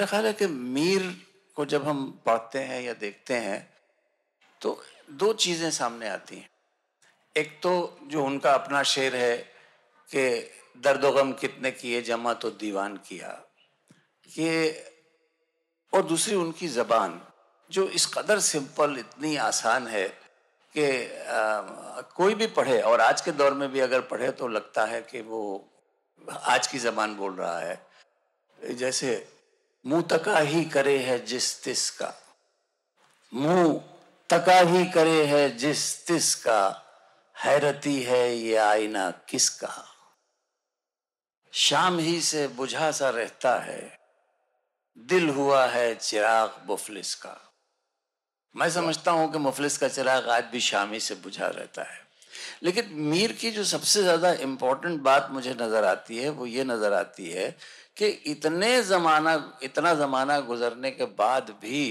मेरा ख्याल है कि मीर को जब हम पढ़ते हैं या देखते हैं तो दो चीज़ें सामने आती हैं। एक तो जो उनका अपना शेर है कि दर्द गम कितने किए, जमा तो दीवान किया। कि और दूसरी उनकी ज़बान, जो इस कदर सिंपल, इतनी आसान है कि कोई भी पढ़े, और आज के दौर में भी अगर पढ़े तो लगता है कि वो आज की ज़बान बोल रहा है। जैसे मुँह तका ही करे है जिस तिस का। मुँह तका ही करे है जिस तिस का। हैरती है ये आईना किसका शाम ही से बुझा सा रहता है। दिल हुआ है चिराग मुफलिस का। मैं समझता हूँ कि मुफलिस का चिराग आज भी शामी से बुझा रहता है। लेकिन मीर की जो सबसे ज़्यादा इम्पोर्टेंट बात मुझे नज़र आती है, वो ये नज़र आती है कि इतने ज़माना इतना ज़माना गुजरने के बाद भी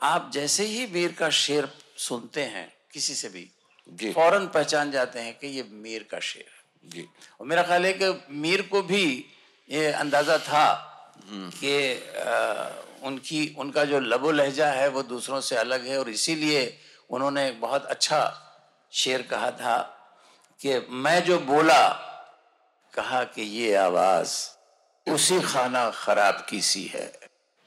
आप जैसे ही मीर का शेर सुनते हैं किसी से भी फ़ौरन पहचान जाते हैं कि ये मीर का शेर जी। और मेरा ख्याल है कि मीर को भी ये अंदाज़ा था हम्म। कि उनकी उनका जो लबो लहजा है वो दूसरों से अलग है और इसीलिए उन्होंने बहुत अच्छा शेर कहा था कि मैं जो बोला कहा कि ये आवाज़ उसी खाना खराब की सी है।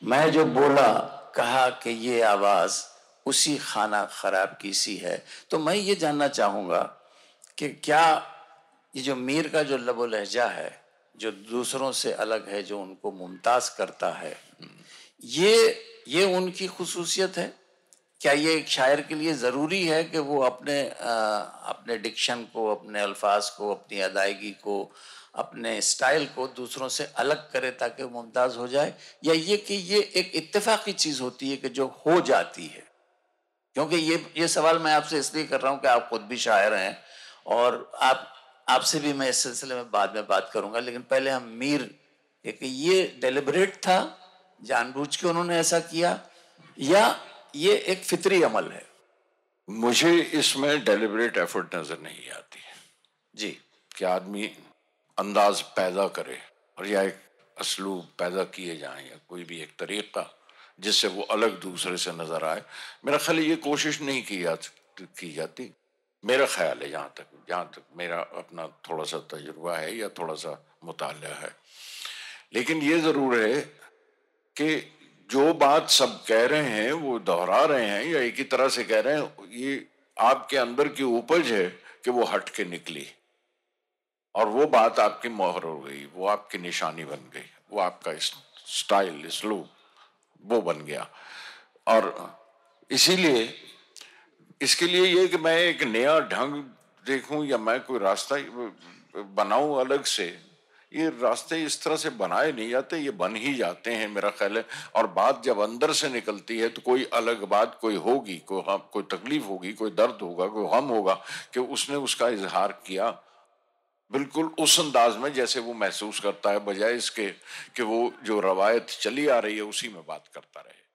मैं जो बोला, कहा कि ये आवाज़ उसी खाना खराब की सी है तो मैं ये जानना चाहूँगा कि क्या ये जो मीर का जो लबो लहजा है, जो दूसरों से अलग है, जो उनको मुमताज़ करता है, ये ये उनकी खसूसियत है? क्या ये एक शायर के लिए ज़रूरी है कि वो अपने आ, अपने डिक्शन को अपने अल्फाज को अपनी अदायगी को अपने स्टाइल को दूसरों से अलग करे ताकि मुमताज़ हो जाए? या ये कि ये एक इत्तेफाकी चीज़ होती है कि जो हो जाती है? क्योंकि ये ये सवाल मैं आपसे इसलिए कर रहा हूँ कि आप खुद भी शायर हैं और आप आपसे भी मैं इस सिलसिले में बाद में बात करूँगा। लेकिन पहले हम मीर कि ये डेलिबरेट था जानबूझ के उन्होंने ऐसा किया या ये एक फितरी अमल है। मुझे इसमें डेलिबरेट एफर्ट नज़र नहीं आती। है जी। कि आदमी अंदाज पैदा करे और या एक असलूब पैदा किए जाएँ या कोई भी एक तरीका जिससे वो अलग दूसरे से नज़र आए। मेरा ख्याल ये कोशिश नहीं की जा की जाती। मेरा ख्याल है जहाँ तक जहाँ तक मेरा अपना थोड़ा सा तजुर्बा है या थोड़ा सा मुताल है। लेकिन ये ज़रूर है कि जो बात सब कह रहे हैं, वो दोहरा रहे हैं या एक ही तरह से कह रहे हैं, ये आपके अंदर की उपज है कि वो हट के निकली। और वो बात आपकी मोहर हो गई, वो आपकी निशानी बन गई, वो आपका स्टाइल स्लूप वो बन गया। और इसीलिए, इसके लिए ये कि मैं एक नया ढंग देखूँ या मैं कोई रास्ता बनाऊँ अलग से ये रास्ते इस तरह से बनाए नहीं जाते, ये बन ही जाते हैं मेरा ख्याल है। और बात जब अंदर से निकलती है तो कोई अलग बात कोई होगी, कोई हम, कोई तकलीफ़ होगी, कोई दर्द होगा, कोई हम होगा कि उसने उसका इजहार किया। बिल्कुल उस अंदाज में जैसे वो महसूस करता है, बजाय इसके कि वो जो रवायत चली आ रही है उसी में बात करता रहे।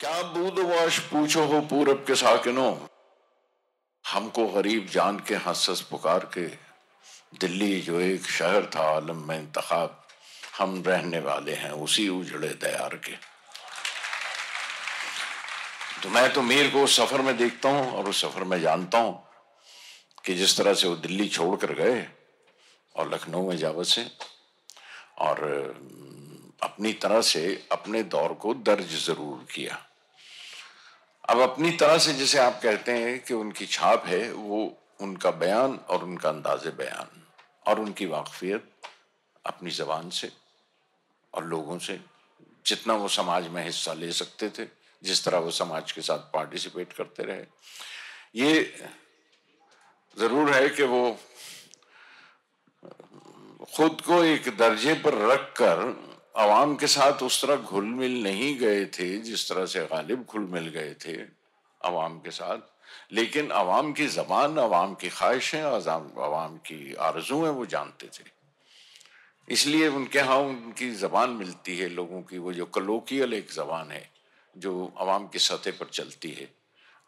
क्या बूदवाश पूछो हो पूरब के साकिनों? हमको गरीब जान के हंसस पुकार के दिल्ली जो एक शहर था, आलम में इंतखाब, हम रहने वाले हैं उसी उजड़े दयार के। तो मैं तो मीर को उस सफ़र में देखता हूँ और उस सफ़र में जानता हूँ कि जिस तरह से वो दिल्ली छोड़ कर गए और लखनऊ में जा बसे और अपनी तरह से अपने दौर को दर्ज ज़रूर किया। अब अपनी तरह से जैसे आप कहते हैं कि उनकी छाप है, वो उनका बयान और उनका अंदाज बयान। और उनकी वाकफियत अपनी ज़बान से और लोगों से, जितना वो समाज में हिस्सा ले सकते थे, जिस तरह वो समाज के साथ पार्टिसिपेट करते रहे। ये ज़रूर है कि वो खुद को एक दर्जे पर रख कर आवाम के साथ उस तरह घुल मिल नहीं गए थे, जिस तरह से गालिब घुल मिल गए थे आवाम के साथ। लेकिन आवाम की जबान, आवाम की ख्वाहिशें आवाम की आरजुएँ वो जानते थे। इसलिए उनके यहाँ उनकी ज़बान मिलती है, लोगों की, वो जो कलोकियल एक ज़बान है, जो आवाम की सतह पर चलती है।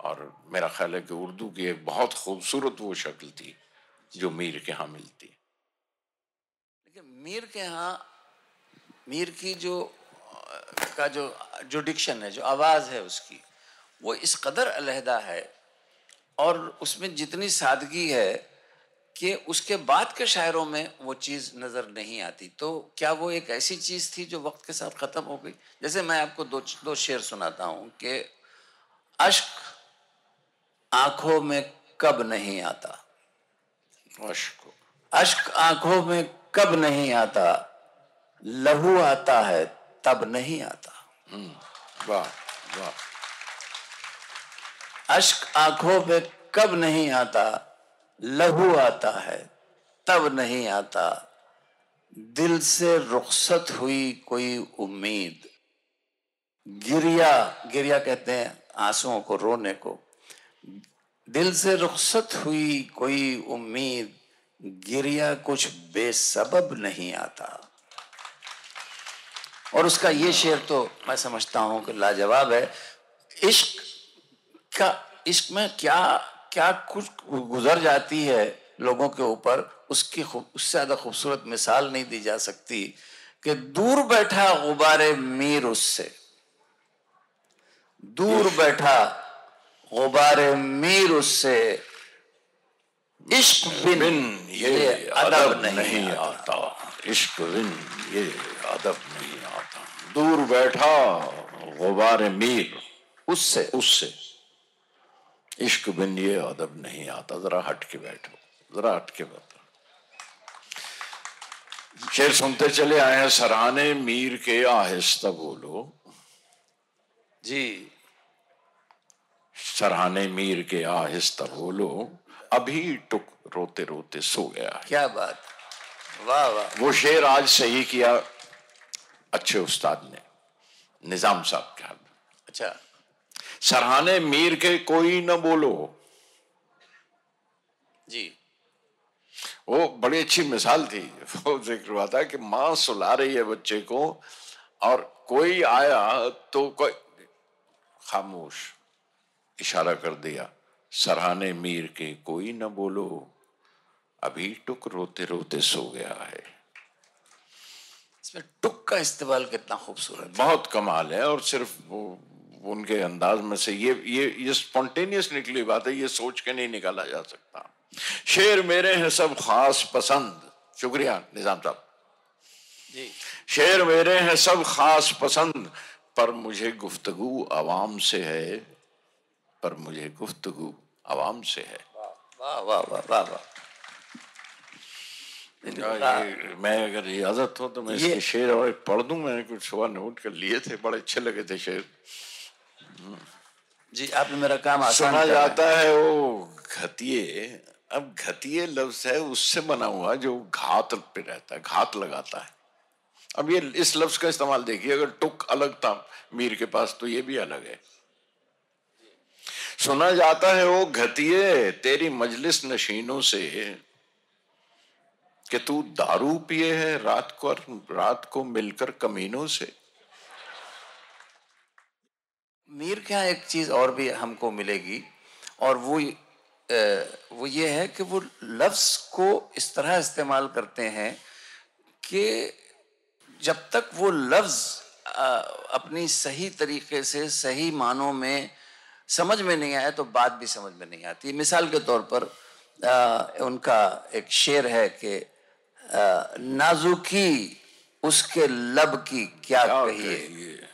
और मेरा ख्याल है कि उर्दू की एक बहुत खूबसूरत वो शक्ल थी, जो मीर के यहाँ मिलती लेकिन मीर के यहाँ, मीर की जो, का जो जो डिक्शन है, जो आवाज़ है उसकी, वो इस कदर अलहदा है और उसमें जितनी सादगी है कि उसके बाद के शायरों में वो चीज़ नज़र नहीं आती। तो क्या वो एक ऐसी चीज़ थी जो वक्त के साथ ख़त्म हो गई? जैसे मैं आपको दो दो शेर सुनाता हूँ कि अश्क आँखों में कब नहीं आता। अश्क अश्क आँखों में कब नहीं आता। लहू आता है तब नहीं आता। वाह वाह। अश्क आँखों में कब नहीं आता, लहू आता है, तब नहीं आता। दिल से रुखसत हुई कोई उम्मीद। गिरिया गिरिया कहते हैं आंसुओं को, रोने को। दिल से रुखसत हुई कोई उम्मीद, गिरिया कुछ बेसबब नहीं आता। और उसका ये शेर तो मैं समझता हूँ कि लाजवाब है। इश्क का इसमें क्या क्या कुछ गुजर जाती है लोगों के ऊपर उसकी उससे ज़्यादा खूबसूरत मिसाल नहीं दी जा सकती कि दूर बैठा गुबारे मीर उससे। दूर बैठा गुबारे मीर उससे। इश्क बिन, बिन ये ये अदब नहीं आता। इश्क बिन ये अदब नहीं आता। दूर बैठा गुबार मीर उससे। उससे। इश्क बिन ये अदब नहीं आता। जरा हट के बैठो जरा हट के बैठो शेर सुनते चले आए हैं सराहने मीर के आहिस्ता बोलो। जी। सराहने मीर के आहिस्ता बोलो। अभी टुक रोते रोते सो गया क्या बात। वाह वाह। वो शेर आज सही किया अच्छे उस्ताद ने। निज़ाम साहब के हाथ अच्छा। सराहने मीर के कोई न बोलो। जी। वो बड़ी अच्छी मिसाल थी। वो ज़िक्र हुआ था कि माँ सुला रही है बच्चे को और कोई आया तो कोई खामोश इशारा कर दिया सराहने मीर के कोई न बोलो अभी टुक रोते रोते सो गया है। इसमें टुक का इस्तेमाल कितना खूबसूरत बहुत कमाल है और सिर्फ़ वो उनके अंदाज में से। ये ये ये स्पॉन्टेनियस निकली बात है ये सोच के नहीं निकाला जा सकता। शेर मेरे हैं सब खास पसंद। शुक्रिया निज़ाम साहब। शेर मेरे हैं सब खास पसंद। पर मुझे गुफ्तगु आवाम से है। पर मुझे गुफ्तगु आवाम से है। वाह वाह वाह वाह वाह। मैं अगर इजाज़त हो तो मैं इसके शेर और पढ़ दूँ। मैंने कुछ सुबह नोट कर लिए थे बड़े अच्छे लगे थे शेर। जी आपने मेरा काम आसान सुना जाता है वो घतिये अब घतिये लफ्ज है उससे बना हुआ जो घात पे रहता है घात लगाता है। अब ये इस लफ्ज का इस्तेमाल देखिए अगर टुक अलग था मीर के पास तो ये भी अलग है। सुना जाता है वो घतिये तेरी मजलिस नशीनों से कि तू दारू पिए है रात को रात को मिलकर कमीनों से। मीर के यहाँ एक चीज़ और भी हमको मिलेगी और वो वो ये है कि वो लफ्ज को इस तरह इस्तेमाल करते हैं कि जब तक वो लफ्ज अपनी सही तरीके से सही मानों में समझ में नहीं आया तो बात भी समझ में नहीं आती। मिसाल के तौर पर अ, उनका एक शेर है कि नाजुकी उसके लब की क्या क्या कहिए?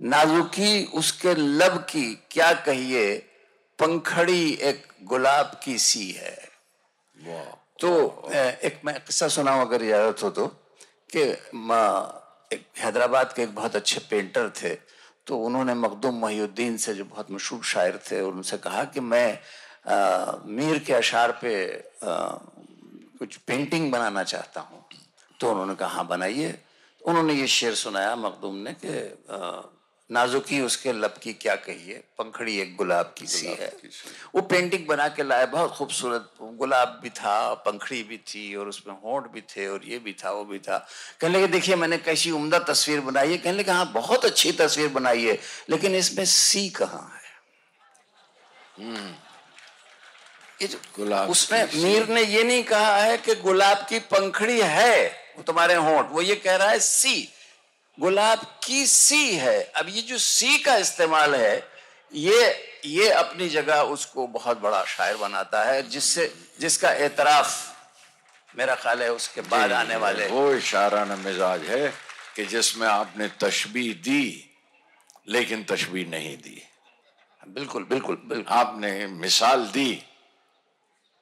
नाजुकी उसके लब की क्या कहिए पंखड़ी एक गुलाब की सी है। तो एक मैं किस्सा सुनाऊं अगर इजाज़त हो तो कि म- एक हैदराबाद के एक बहुत अच्छे पेंटर थे तो उन्होंने मखदूम मोहिउद्दीन से जो बहुत मशहूर शायर थे उनसे कहा कि मैं अ, मीर के अशार पे अ, कुछ पेंटिंग बनाना चाहता हूँ। तो उन्होंने कहा हाँ बनाइए। उन्होंने ये शेर सुनाया मखदूम ने कि नाजुकी उसके लब की क्या कहिए? पंखड़ी एक गुलाब की सी है। वो पेंटिंग बना के लाए बहुत खूबसूरत गुलाब भी था पंखड़ी भी थी और उसमें होंठ भी थे और ये भी था वो भी था। कहने लगे देखिए मैंने कैसी उम्दा तस्वीर बनाई है। कहने लगे हाँ बहुत अच्छी तस्वीर बनाई है लेकिन इसमें सी कहाँ है? ये जो गुलाब उसमें मीर ने ये नहीं कहा है कि गुलाब की पंखड़ी है तुम्हारे होंठ वो ये कह रहा है सी। गुलाब की सी है। अब ये जो सी का इस्तेमाल है ये ये अपनी जगह उसको बहुत बड़ा शायर बनाता है जिससे जिसका एतराफ मेरा ख्याल है उसके बाद आने वाले वो इशाराना मिजाज है कि जिसमें आपने तशबी दी लेकिन तशबी नहीं दी। बिल्कुल बिल्कुल बिल्कुल। आपने मिसाल दी।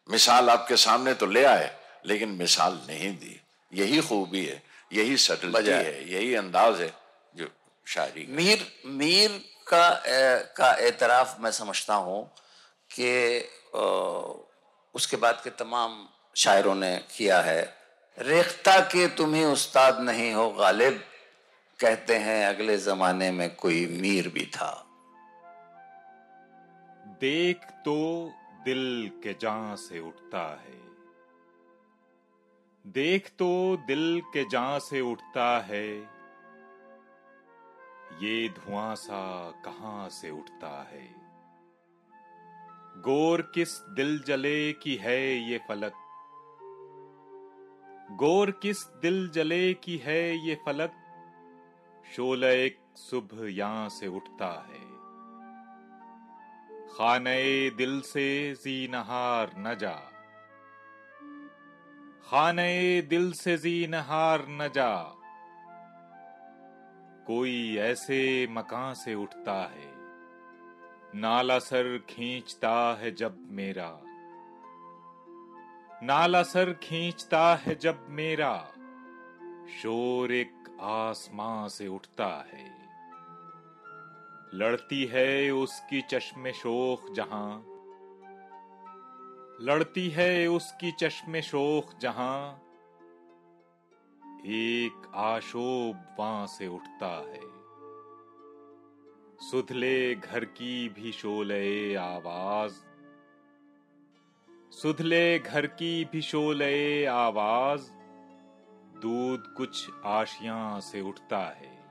मिसाल आपके सामने तो ले आए लेकिन मिसाल नहीं दी। यही खूबी है। यही सटलती है। यही अंदाज है जो शायरी मीर मीर का ए, का एतराफ मैं समझता हूँ कि उसके बाद के तमाम शायरों ने किया है। रेख्ता के तुम ही उस्ताद नहीं हो गालिब कहते हैं अगले जमाने में कोई मीर भी था। देख तो दिल के जां से उठता है। देख तो दिल के जां से उठता है। ये धुआँ सा कहाँ से उठता है? गोर किस दिल जले की है ये फलक? गोर किस दिल जले की है ये फलक? शोल एक सुबह यहाँ से उठता है। खाने दिल से जी नहार न जा। खाने दिल से जी नहार न जा। कोई ऐसे मकान से उठता है, नाला सर खींचता है जब मेरा। नाला सर खींचता है जब मेरा, शोर एक आसमां से उठता है। लड़ती है उसकी चश्मे शोख जहाँ लड़ती है उसकी चश्मे शोख जहाँ। एक आशोब वहाँ से उठता है। सुधले घर की भी शोले आवाज़। सुधले घर की भी शोले आवाज़। दूध कुछ आशिया से उठता है।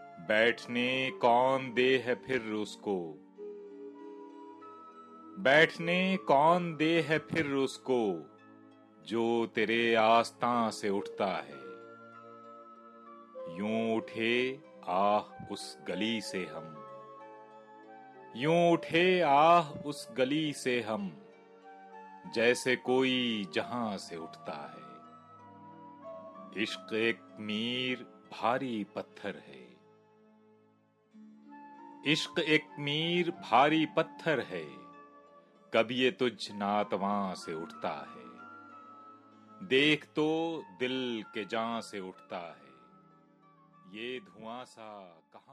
बैठने कौन दे है फिर उसको? बैठने कौन दे है फिर उसको, जो तेरे आस्था से उठता है। यूँ उठे, आह, उस गली से हम। यूँ उठे, आह, उस गली से हम, जैसे कोई जहाँ से उठता है। इश्क एक मीर, भारी पत्थर है। इश्क एक मीर, भारी पत्थर है। कभी ये तुझ नातवा से उठता है। देख तो दिल के जां से उठता है। ये धुआँ सा कहाँ